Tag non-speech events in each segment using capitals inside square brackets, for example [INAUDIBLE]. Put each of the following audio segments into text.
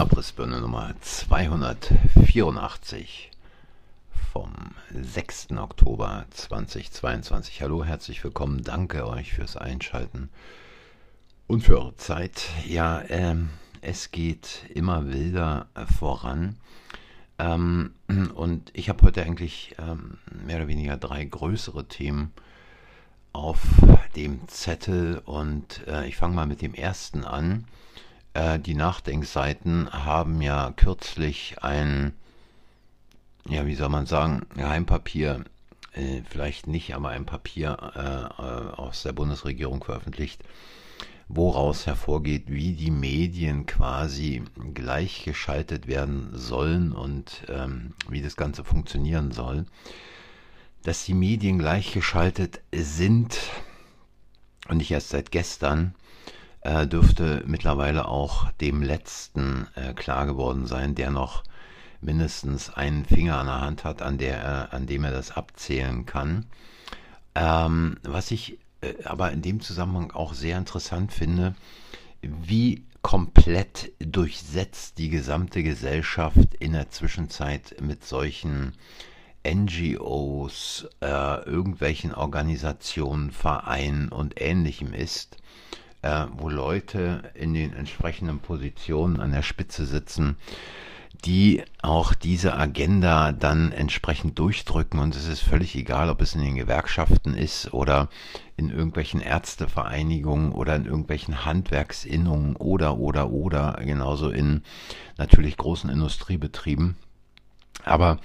Abrissbirne Nummer 284 vom 6. Oktober 2022. Hallo, herzlich willkommen. Danke euch fürs Einschalten und für eure Zeit. Ja, ähm, es geht immer wilder voran. Ähm, und ich habe heute eigentlich ähm, mehr oder weniger drei größere Themen auf dem Zettel und äh, ich fange mal mit dem ersten an. Äh, die Nachdenkseiten haben ja kürzlich ein, ja, wie soll man sagen, Geheimpapier, äh, vielleicht nicht, aber ein Papier äh, äh, aus der Bundesregierung veröffentlicht, woraus hervorgeht, wie die Medien quasi gleichgeschaltet werden sollen und ähm, wie das Ganze funktionieren soll. Dass die Medien gleichgeschaltet sind und nicht erst seit gestern, äh, dürfte mittlerweile auch dem letzten äh, klar geworden sein, der noch mindestens einen Finger an der Hand hat, an, der, an dem er das abzählen kann. Ähm, was ich äh, aber in dem Zusammenhang auch sehr interessant finde, wie komplett durchsetzt die gesamte Gesellschaft in der Zwischenzeit mit solchen NGOs, äh, irgendwelchen Organisationen, Vereinen und ähnlichem ist, äh, wo Leute in den entsprechenden Positionen an der Spitze sitzen, die auch diese Agenda dann entsprechend durchdrücken. Und es ist völlig egal, ob es in den Gewerkschaften ist oder in irgendwelchen Ärztevereinigungen oder in irgendwelchen Handwerksinnungen oder, oder, oder, genauso in natürlich großen Industriebetrieben. Aber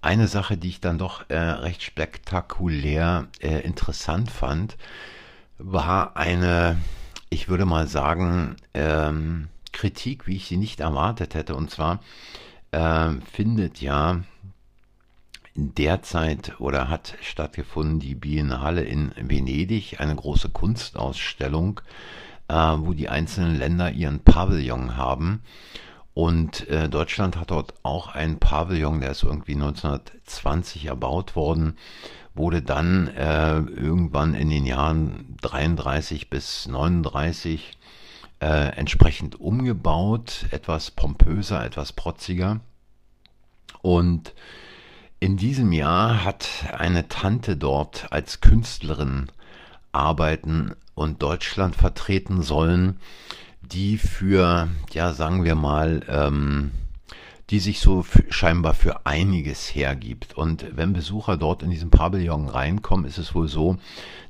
eine Sache, die ich dann doch äh, recht spektakulär äh, interessant fand, war eine ich würde mal sagen, ähm, Kritik, wie ich sie nicht erwartet hätte. Und zwar äh, findet ja derzeit oder hat stattgefunden die Biennale in Venedig, eine große Kunstausstellung, äh, wo die einzelnen Länder ihren Pavillon haben. Und äh, Deutschland hat dort auch einen Pavillon, der ist irgendwie 1920 erbaut worden wurde dann äh, irgendwann in den Jahren 33 bis 39 äh, entsprechend umgebaut, etwas pompöser, etwas protziger. Und in diesem Jahr hat eine Tante dort als Künstlerin arbeiten und Deutschland vertreten sollen, die für, ja, sagen wir mal, ähm, die sich so scheinbar für einiges hergibt. Und wenn Besucher dort in diesen Pavillon reinkommen, ist es wohl so,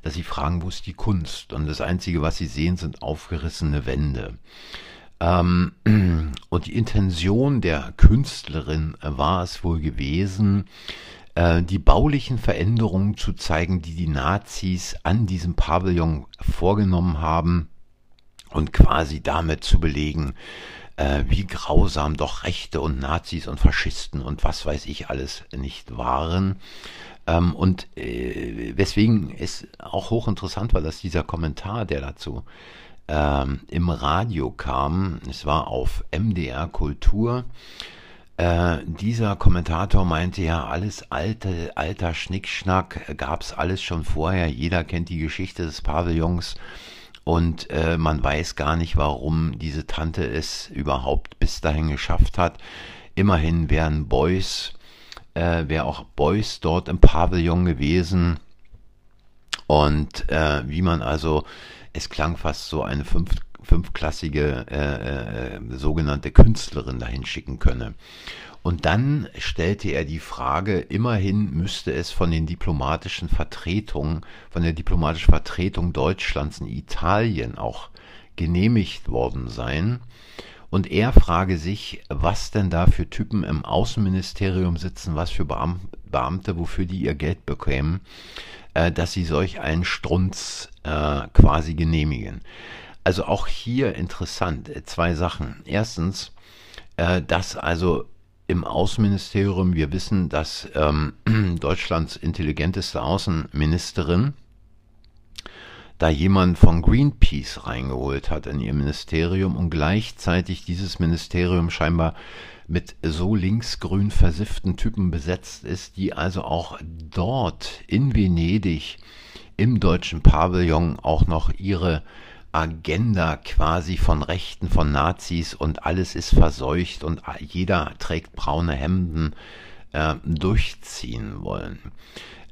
dass sie fragen, wo ist die Kunst? Und das Einzige, was sie sehen, sind aufgerissene Wände. Ähm, [CLEARS THROAT] und die Intention der Künstlerin war es wohl gewesen, äh, die baulichen Veränderungen zu zeigen, die die Nazis an diesem Pavillon vorgenommen haben und quasi damit zu belegen, äh, wie grausam doch Rechte und Nazis und Faschisten und was weiß ich alles nicht waren. Ähm, und äh, weswegen es auch hochinteressant war, dass dieser Kommentar, der dazu ähm, im Radio kam, es war auf MDR Kultur, äh, dieser Kommentator meinte ja, alles alte, alter Schnickschnack gab's alles schon vorher. Jeder kennt die Geschichte des Pavillons und äh, man weiß gar nicht, warum diese Tante es überhaupt bis dahin geschafft hat. Immerhin wären Boys, äh, wäre auch Boys dort im Pavillon gewesen. Und äh, wie man also, es klang fast so eine fünf, fünfklassige äh, äh, sogenannte Künstlerin dahin schicken könne. Und dann stellte er die Frage, immerhin müsste es von den diplomatischen Vertretungen, von der diplomatischen Vertretung Deutschlands in Italien auch genehmigt worden sein. Und er frage sich, was denn da für Typen im Außenministerium sitzen, was für Beamte, wofür die ihr Geld bekämen, äh, dass sie solch einen Strunz äh, quasi genehmigen. Also auch hier interessant, äh, zwei Sachen. Erstens, dass also im Außenministerium, wir wissen, dass ähm, [CLEARS THROAT] Deutschlands intelligenteste Außenministerin da jemand von Greenpeace reingeholt hat in ihr Ministerium und gleichzeitig dieses Ministerium scheinbar mit so linksgrün versifften Typen besetzt ist, die also auch dort in Venedig im deutschen Pavillon auch noch ihre Agenda quasi von Rechten, von Nazis und alles ist verseucht und jeder trägt braune Hemden äh, durchziehen wollen.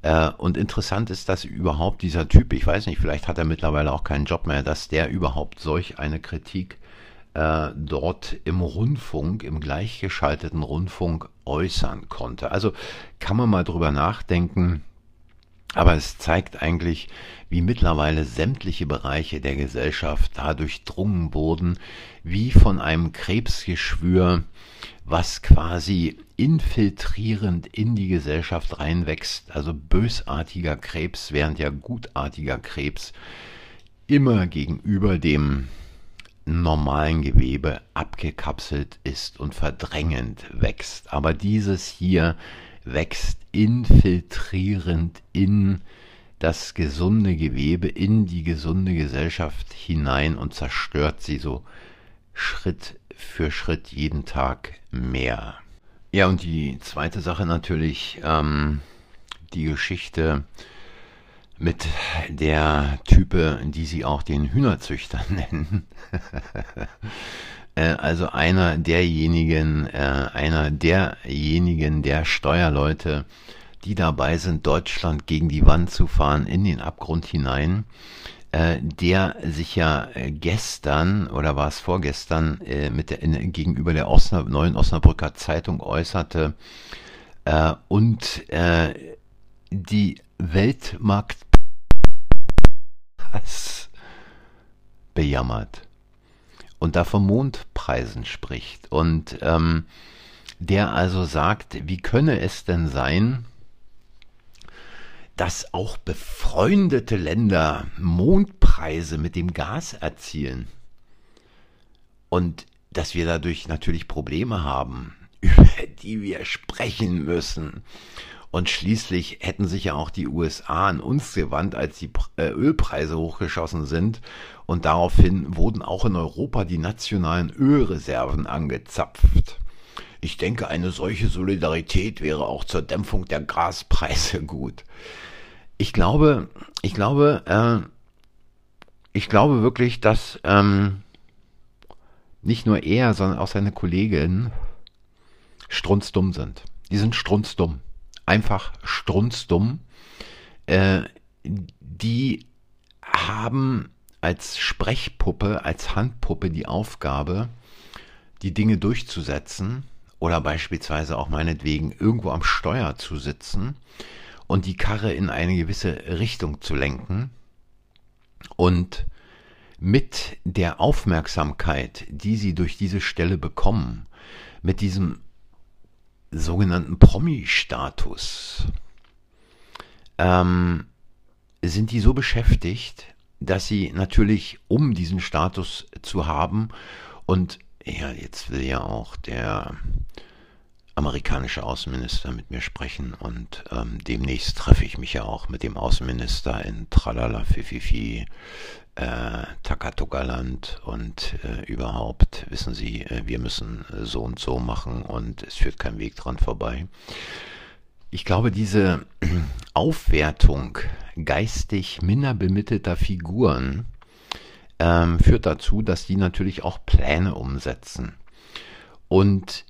Äh, und interessant ist, dass überhaupt dieser Typ, ich weiß nicht, vielleicht hat er mittlerweile auch keinen Job mehr, dass der überhaupt solch eine Kritik äh, dort im Rundfunk, im gleichgeschalteten Rundfunk äußern konnte. Also kann man mal drüber nachdenken, aber es zeigt eigentlich, wie mittlerweile sämtliche Bereiche der Gesellschaft da durchdrungen wurden, wie von einem Krebsgeschwür, was quasi infiltrierend in die Gesellschaft reinwächst, also bösartiger Krebs, während ja gutartiger Krebs immer gegenüber dem normalen Gewebe abgekapselt ist und verdrängend wächst. Aber dieses hier wächst infiltrierend in das gesunde Gewebe, in die gesunde Gesellschaft hinein und zerstört sie so Schritt für Schritt jeden Tag mehr. Ja, und die zweite Sache natürlich, ähm, die Geschichte mit der Type, die sie auch den Hühnerzüchter [LAUGHS] nennen. Äh, also einer derjenigen, äh, einer derjenigen der Steuerleute, die dabei sind, Deutschland gegen die Wand zu fahren, in den Abgrund hinein, äh, der sich ja gestern oder war es vorgestern mit der, in, gegenüber der Osna, neuen Osnabrücker Zeitung äußerte und die Weltmarkt [LAUGHS] bejammert und da von Mondpreisen spricht. Und ähm, der also sagt, wie könne es denn sein, dass auch befreundete Länder Mondpreise mit dem Gas erzielen? Und dass wir dadurch natürlich Probleme haben, [LAUGHS] über die wir sprechen müssen und schließlich hätten sich ja auch die USA an uns gewandt, als die äh, Ölpreise hochgeschossen sind. Und daraufhin wurden auch in Europa die nationalen Ölreserven angezapft. Ich denke, eine solche Solidarität wäre auch zur Dämpfung der Gaspreise [LAUGHS] gut. Ich glaube, ich glaube, äh, ich glaube wirklich, dass ähm, nicht nur er, sondern auch seine Kollegen strunzdumm sind. Die sind strunzdumm einfach strunzdumm. Äh, die haben als Sprechpuppe, als Handpuppe die Aufgabe, die Dinge durchzusetzen oder beispielsweise auch meinetwegen irgendwo am Steuer zu sitzen und die Karre in eine gewisse Richtung zu lenken und mit der Aufmerksamkeit, die sie durch diese Stelle bekommen, mit diesem sogenannten Promi-Status. Ähm, sind die so beschäftigt, dass sie natürlich, um diesen Status zu haben, und ja, jetzt will ja auch der amerikanische Außenminister mit mir sprechen und ähm, demnächst treffe ich mich ja auch mit dem Außenminister in Tralala Fififi äh, Takatogaland und äh, überhaupt, wissen Sie, äh, wir müssen äh, so und so machen und es führt kein Weg dran vorbei. Ich glaube, diese [CLEARS THROAT] Aufwertung geistig minder bemittelter Figuren ähm, führt dazu, dass die natürlich auch Pläne umsetzen. Und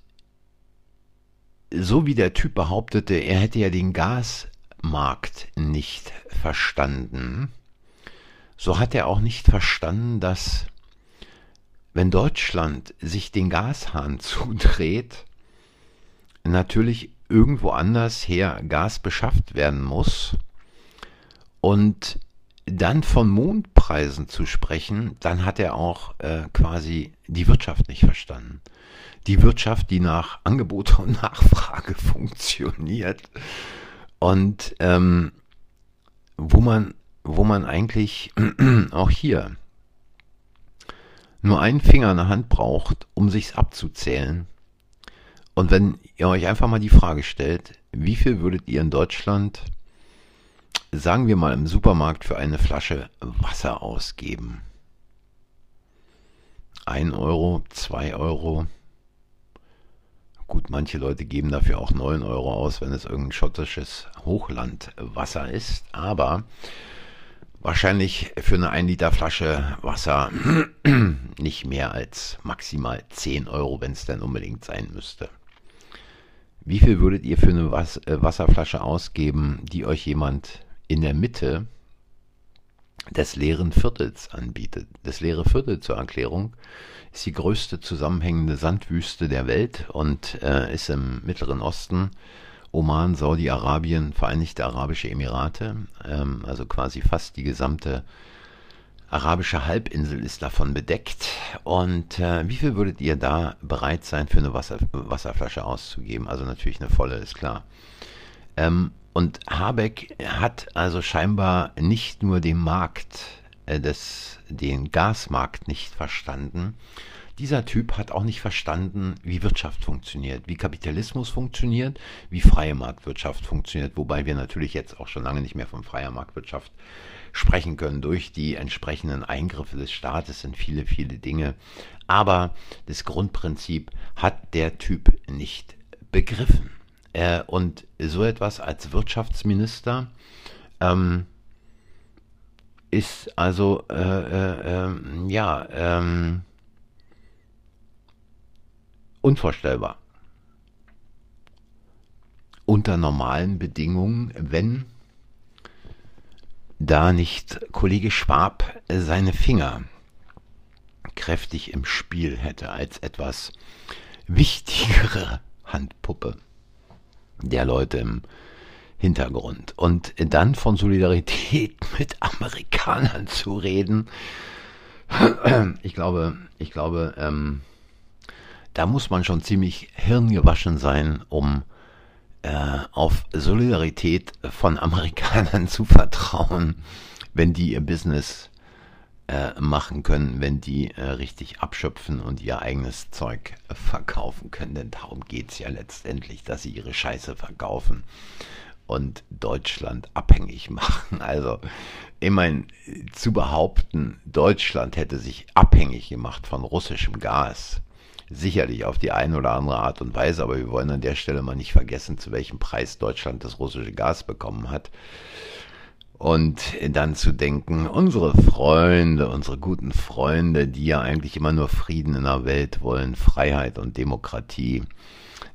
so wie der Typ behauptete, er hätte ja den Gasmarkt nicht verstanden, so hat er auch nicht verstanden, dass wenn Deutschland sich den Gashahn [LAUGHS] zudreht, natürlich irgendwo anders her Gas beschafft werden muss und dann von Mondpreisen zu sprechen, dann hat er auch äh, quasi die Wirtschaft nicht verstanden. Die Wirtschaft, die nach Angebot und [LAUGHS] Nachfrage funktioniert und ähm, wo man wo man eigentlich [CLEARS THROAT] auch hier nur einen Finger in der Hand braucht, um sich's abzuzählen. Und wenn ihr euch einfach mal die Frage stellt, wie viel würdet ihr in Deutschland, sagen wir mal im Supermarkt, für eine Flasche Wasser ausgeben? Ein Euro, zwei Euro. Gut, manche Leute geben dafür auch neun Euro aus, wenn es irgendein schottisches Hochlandwasser ist. Aber wahrscheinlich für eine 1 Liter Flasche Wasser [CLEARS THROAT] nicht mehr als maximal 10 Euro, wenn es denn unbedingt sein müsste. Wie viel würdet ihr für eine äh, Wasserflasche ausgeben, die euch jemand in der Mitte des leeren Viertels anbietet? Das leere Viertel zur Erklärung ist die größte zusammenhängende Sandwüste der Welt und äh, ist im Mittleren Osten Oman, Saudi-Arabien, Vereinigte Arabische Emirate, ähm, also quasi fast die gesamte arabische Halbinsel ist davon bedeckt. Und äh, wie viel würdet ihr da bereit sein, für eine Wasser, Wasserflasche auszugeben? Also natürlich eine volle, ist klar. Ähm, und Habeck hat also scheinbar nicht nur den Markt, äh, des, den Gasmarkt nicht verstanden, dieser Typ hat auch nicht verstanden, wie Wirtschaft funktioniert, wie Kapitalismus funktioniert, wie freie Marktwirtschaft funktioniert, wobei wir natürlich jetzt auch schon lange nicht mehr von freier Marktwirtschaft sprechen können durch die entsprechenden Eingriffe des Staates in viele, viele Dinge. Aber das Grundprinzip hat der Typ nicht begriffen. Äh, und so etwas als Wirtschaftsminister ähm, ist also, äh, äh, ähm, ja, ähm, unvorstellbar. Unter normalen Bedingungen, wenn da nicht Kollege Schwab seine Finger kräftig im Spiel hätte als etwas wichtigere Handpuppe der Leute im Hintergrund. Und dann von Solidarität [LAUGHS] mit Amerikanern zu reden, [CLEARS THROAT] ich glaube, ich glaube, ähm, da muss man schon ziemlich hirngewaschen sein, um äh, auf Solidarität von Amerikanern [LAUGHS] zu vertrauen, wenn die ihr Business äh, machen können, wenn die äh, richtig abschöpfen und ihr eigenes Zeug verkaufen können. Denn darum geht es ja letztendlich, dass sie ihre Scheiße verkaufen und Deutschland abhängig [LAUGHS] machen. Also, meine, zu behaupten, Deutschland hätte sich abhängig gemacht von russischem Gas, sicherlich auf die eine oder andere Art und Weise, aber wir wollen an der Stelle mal nicht vergessen, zu welchem Preis Deutschland das russische Gas bekommen hat. Und dann zu denken, unsere Freunde, unsere guten Freunde, die ja eigentlich immer nur Frieden in der Welt wollen, Freiheit und Demokratie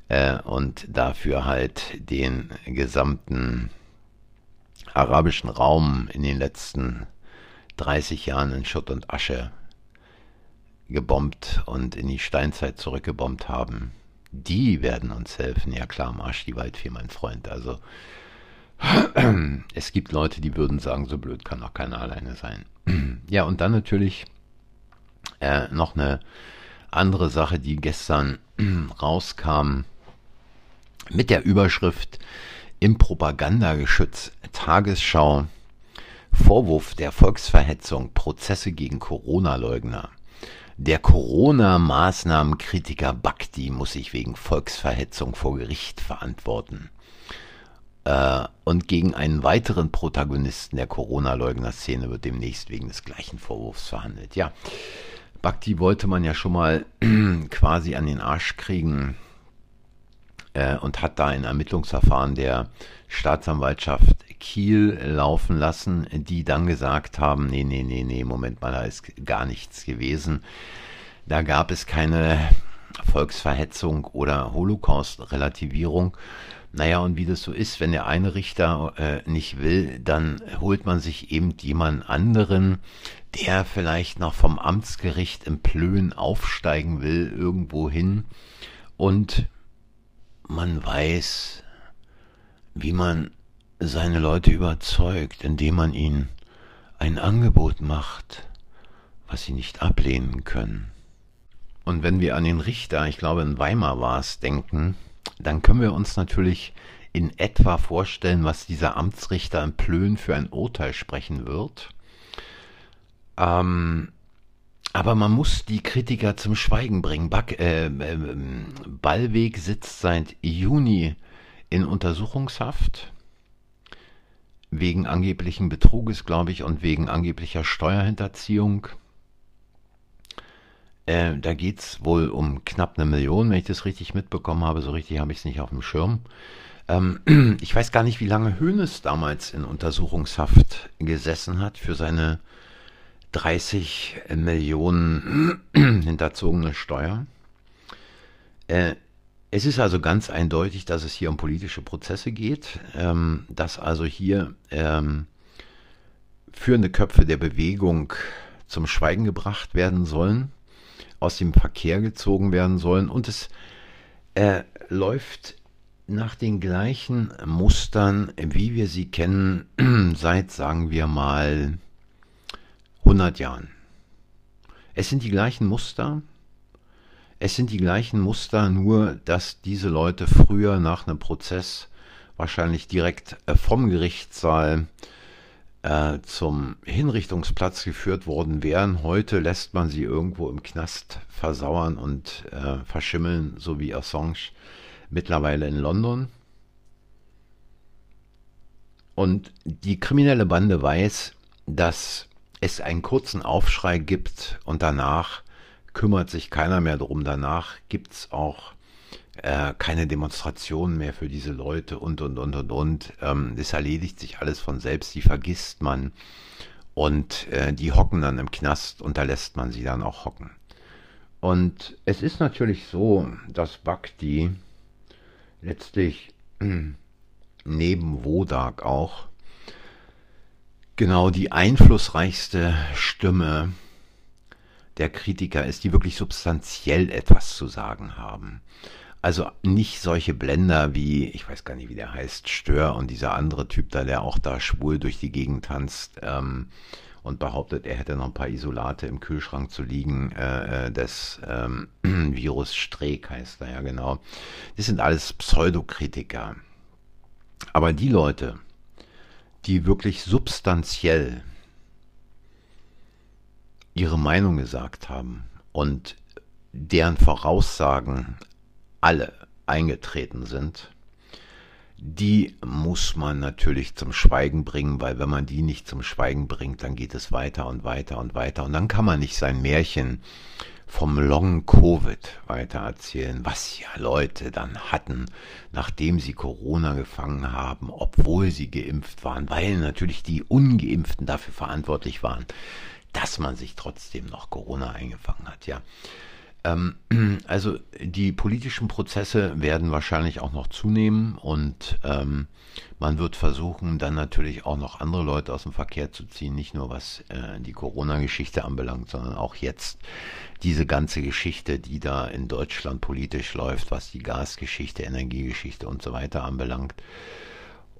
äh, und dafür halt den gesamten arabischen Raum in den letzten 30 Jahren in Schutt und Asche gebombt und in die Steinzeit zurückgebombt haben, die werden uns helfen. Ja klar, Marsch die Waldfee, mein Freund. Also es gibt Leute, die würden sagen, so blöd kann doch keiner alleine sein. [CLEARS THROAT] ja, und dann natürlich äh, noch eine andere Sache, die gestern [CLEARS THROAT] rauskam mit der Überschrift im Propagandageschütz Tagesschau Vorwurf der Volksverhetzung, Prozesse gegen Corona-Leugner. Der Corona-Maßnahmenkritiker Bakti muss sich wegen Volksverhetzung vor Gericht verantworten. Äh, und gegen einen weiteren Protagonisten der Corona-Leugner-Szene wird demnächst wegen des gleichen Vorwurfs verhandelt. Ja, Bakti wollte man ja schon mal [CLEARS THROAT] quasi an den Arsch kriegen äh, und hat da ein Ermittlungsverfahren der Staatsanwaltschaft Kiel laufen lassen, die dann gesagt haben, nee, nee, nee, nee, Moment mal, da ist gar nichts gewesen. Da gab es keine Volksverhetzung oder Holocaust-Relativierung. Naja, und wie das so ist, wenn der eine Richter äh, nicht will, dann holt man sich eben jemand anderen, der vielleicht noch vom Amtsgericht im Plön aufsteigen will, irgendwo hin. Und man weiß, wie man seine Leute überzeugt, indem man ihnen ein Angebot macht, was sie nicht ablehnen können. Und wenn wir an den Richter, ich glaube in Weimar war es, denken, dann können wir uns natürlich in etwa vorstellen, was dieser Amtsrichter in Plön für ein Urteil sprechen wird. Ähm, aber man muss die Kritiker zum Schweigen bringen. Back, äh, äh, Ballweg sitzt seit Juni in Untersuchungshaft wegen angeblichen Betruges, glaube ich, und wegen angeblicher Steuerhinterziehung. Äh, da geht es wohl um knapp eine Million, wenn ich das richtig mitbekommen habe. So richtig habe ich es nicht auf dem Schirm. Ähm, [CLEARS THROAT] ich weiß gar nicht, wie lange Hoeneß damals in Untersuchungshaft gesessen hat für seine 30 Millionen [CLEARS THROAT] hinterzogene Steuer. Äh, es ist also ganz eindeutig, dass es hier um politische Prozesse geht, ähm, dass also hier ähm, führende Köpfe der Bewegung zum Schweigen gebracht werden sollen, aus dem Verkehr gezogen werden sollen und es äh, läuft nach den gleichen Mustern, wie wir sie kennen, [CLEARS THROAT] seit, sagen wir mal, 100 Jahren. Es sind die gleichen Muster, es sind die gleichen Muster, nur dass diese Leute früher nach einem Prozess wahrscheinlich direkt äh, vom Gerichtssaal äh, zum Hinrichtungsplatz geführt worden wären. Heute lässt man sie irgendwo im Knast versauern und äh, verschimmeln, so wie Assange mittlerweile in London. Und die kriminelle Bande weiß, dass es einen kurzen Aufschrei gibt und danach kümmert sich keiner mehr drum. Danach gibt es auch äh, keine Demonstrationen mehr für diese Leute und und und und und. Ähm, es erledigt sich alles von selbst, die vergisst man und äh, die hocken dann im Knast und da lässt man sie dann auch hocken. Und es ist natürlich so, dass Bhakti letztlich [CLEARS THROAT] neben Wodak auch genau die einflussreichste Stimme der Kritiker ist, die wirklich substanziell etwas zu sagen haben. Also nicht solche Blender wie, ich weiß gar nicht, wie der heißt, Stör und dieser andere Typ da, der auch da schwul durch die Gegend tanzt ähm, und behauptet, er hätte noch ein paar Isolate im Kühlschrank zu liegen, äh, äh des ähm, [CLEARS THROAT] Virus Streeck heißt er ja genau. Das sind alles Pseudokritiker. Aber die Leute, die wirklich substanziell ihre Meinung gesagt haben und deren Voraussagen alle eingetreten sind, die muss man natürlich zum Schweigen bringen, weil wenn man die nicht zum Schweigen bringt, dann geht es weiter und weiter und weiter und dann kann man nicht sein Märchen vom Long Covid weitererzählen, was ja Leute dann hatten, nachdem sie Corona gefangen haben, obwohl sie geimpft waren, weil natürlich die ungeimpften dafür verantwortlich waren, dass man sich trotzdem noch Corona eingefangen hat, ja. Ähm, [CLEARS THROAT] also die politischen Prozesse werden wahrscheinlich auch noch zunehmen und ähm, man wird versuchen, dann natürlich auch noch andere Leute aus dem Verkehr zu ziehen, nicht nur was äh, die Corona-Geschichte anbelangt, sondern auch jetzt diese ganze Geschichte, die da in Deutschland politisch läuft, was die Gasgeschichte, Energiegeschichte und so weiter anbelangt.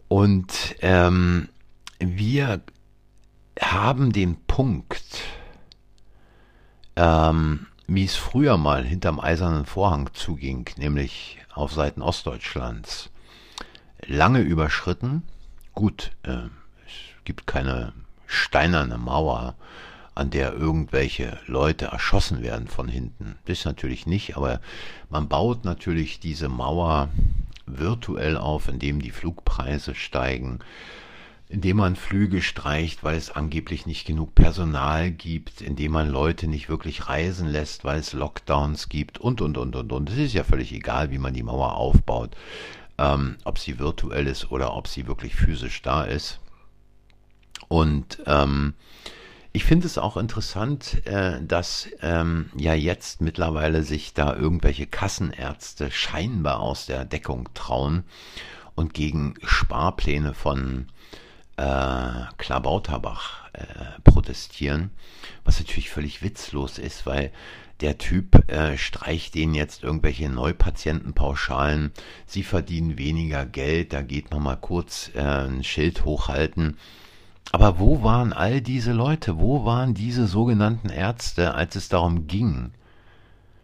Und ähm, wir haben den Punkt, ähm, wie es früher mal hinterm eisernen Vorhang zuging, nämlich auf Seiten Ostdeutschlands, lange überschritten. Gut, äh, es gibt keine steinerne Mauer, an der irgendwelche Leute erschossen werden von hinten. Das natürlich nicht, aber man baut natürlich diese Mauer virtuell auf, indem die Flugpreise steigen, indem man Flüge streicht, weil es angeblich nicht genug Personal gibt, indem man Leute nicht wirklich reisen lässt, weil es Lockdowns gibt und, und, und, und, und. Es ist ja völlig egal, wie man die Mauer aufbaut, ähm, ob sie virtuell ist oder ob sie wirklich physisch da ist. Und ähm, ich finde es auch interessant, äh, dass ähm, ja jetzt mittlerweile sich da irgendwelche Kassenärzte scheinbar aus der Deckung trauen und gegen Sparpläne von äh, Klabauterbach äh, protestieren, was natürlich völlig witzlos ist, weil der Typ äh, streicht denen jetzt irgendwelche Neupatientenpauschalen, sie verdienen weniger Geld, da geht man mal kurz äh, ein Schild hochhalten. Aber wo waren all diese Leute, wo waren diese sogenannten Ärzte, als es darum ging,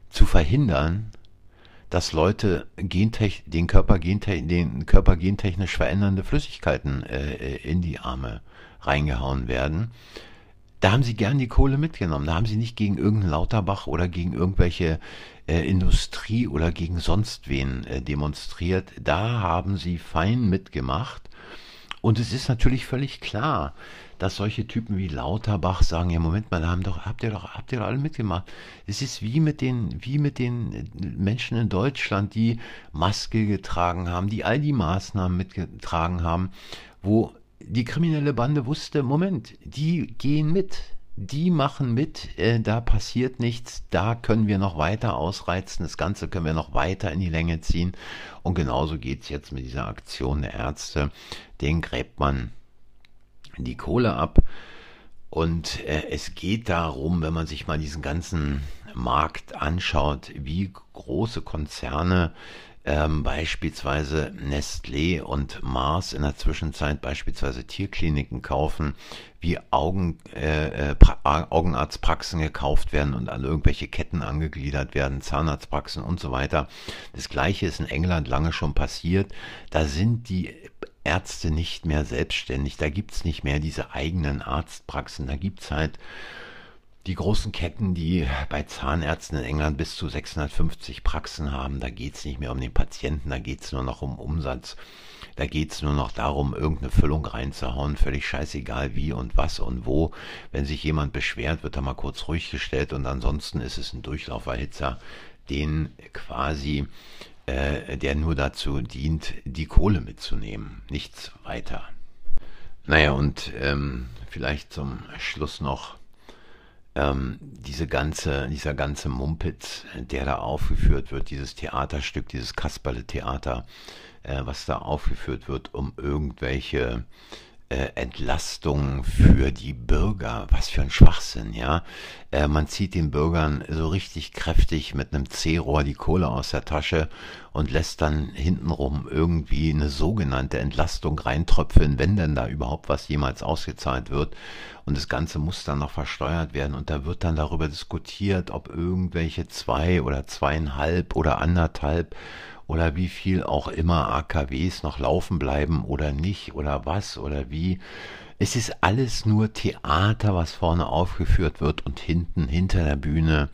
zu verhindern, dass Leute gentech den, Körper gentech den Körper gentechnisch verändernde Flüssigkeiten äh, in die Arme reingehauen werden. Da haben sie gern die Kohle mitgenommen. Da haben sie nicht gegen irgendeinen Lauterbach oder gegen irgendwelche äh, Industrie oder gegen sonst wen äh, demonstriert. Da haben sie fein mitgemacht Und es ist natürlich völlig klar, dass solche Typen wie Lauterbach sagen, ja Moment mal, haben doch, habt ihr doch, habt ihr doch alle mitgemacht. Es ist wie mit den, wie mit den Menschen in Deutschland, die Maske getragen haben, die all die Maßnahmen mitgetragen haben, wo die kriminelle Bande wusste, Moment, die gehen mit, die machen mit, äh, da passiert nichts, da können wir noch weiter ausreizen, das Ganze können wir noch weiter in die Länge ziehen. Und genauso geht es jetzt mit dieser Aktion der Ärzte. Den gräbt man die Kohle ab. Und äh, es geht darum, wenn man sich mal diesen ganzen Markt anschaut, wie große Konzerne ähm, beispielsweise Nestlé und Mars in der Zwischenzeit beispielsweise Tierkliniken kaufen, wie Augen, äh, äh Augenarztpraxen gekauft werden und an irgendwelche Ketten angegliedert werden, Zahnarztpraxen und so weiter. Das gleiche ist in England lange schon passiert. Da sind die Ärzte nicht mehr selbstständig, da gibt's nicht mehr diese eigenen Arztpraxen, da gibt's halt die großen Ketten, die bei Zahnärzten in England bis zu 650 Praxen haben, da geht's nicht mehr um den Patienten, da geht's nur noch um Umsatz. Da geht's nur noch darum, irgendeine Füllung reinzuhauen, völlig scheißegal wie und was und wo. Wenn sich jemand beschwert, wird er mal kurz ruhig gestellt und ansonsten ist es ein Durchlauferhitzer, den quasi, äh, der nur dazu dient, die Kohle mitzunehmen, nichts weiter. Naja, und ähm, vielleicht zum Schluss noch ähm, diese ganze, dieser ganze Mumpitz, der da aufgeführt wird, dieses Theaterstück, dieses Kasperle-Theater, äh, was da aufgeführt wird, um irgendwelche äh, Entlastung für die Bürger. Was für ein Schwachsinn, ja. Äh, man zieht den Bürgern so richtig kräftig mit einem C-Rohr die Kohle aus der Tasche und lässt dann hintenrum irgendwie eine sogenannte Entlastung reintröpfeln, wenn denn da überhaupt was jemals ausgezahlt wird. Und das Ganze muss dann noch versteuert werden und da wird dann darüber diskutiert, ob irgendwelche zwei oder zweieinhalb oder anderthalb oder wie viel auch immer AKWs noch laufen bleiben oder nicht oder was oder wie. Es ist alles nur Theater, was vorne aufgeführt wird und hinten hinter der Bühne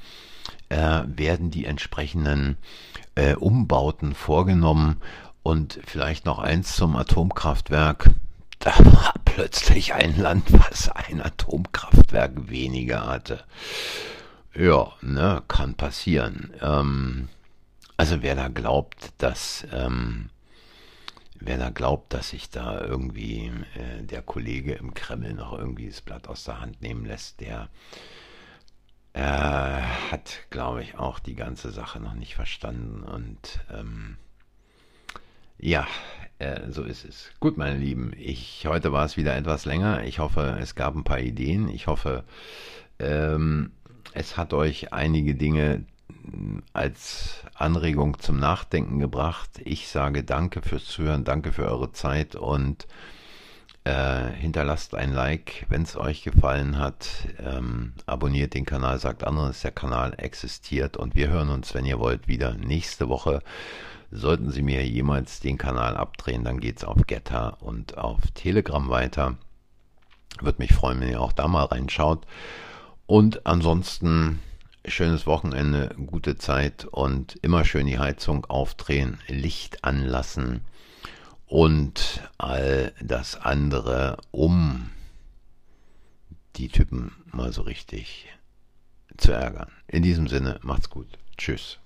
äh, werden die entsprechenden äh, Umbauten vorgenommen und vielleicht noch eins zum Atomkraftwerk. [LAUGHS] Da war plötzlich ein Land, was ein Atomkraftwerk weniger hatte. Ja, ne, kann passieren. Ähm, also wer da glaubt, dass ähm, wer da glaubt, dass sich da irgendwie äh, der Kollege im Kreml noch irgendwie das Blatt aus der Hand nehmen lässt, der äh, hat, glaube ich, auch die ganze Sache noch nicht verstanden. Und ähm, ja, äh, so ist es. Gut, meine Lieben, ich heute war es wieder etwas länger. Ich hoffe, es gab ein paar Ideen. Ich hoffe, ähm, es hat euch einige Dinge als Anregung zum Nachdenken gebracht. Ich sage danke fürs Zuhören, danke für eure Zeit und äh, hinterlasst ein Like, wenn es euch gefallen hat. Ähm, abonniert den Kanal, sagt anderen, dass der Kanal existiert und wir hören uns, wenn ihr wollt, wieder nächste Woche. Sollten Sie mir jemals den Kanal abdrehen, dann geht es auf Getter und auf Telegram weiter. Würde mich freuen, wenn ihr auch da mal reinschaut. Und ansonsten schönes Wochenende, gute Zeit und immer schön die Heizung aufdrehen, Licht anlassen und all das andere, um die Typen mal so richtig zu ärgern. In diesem Sinne, macht's gut. Tschüss.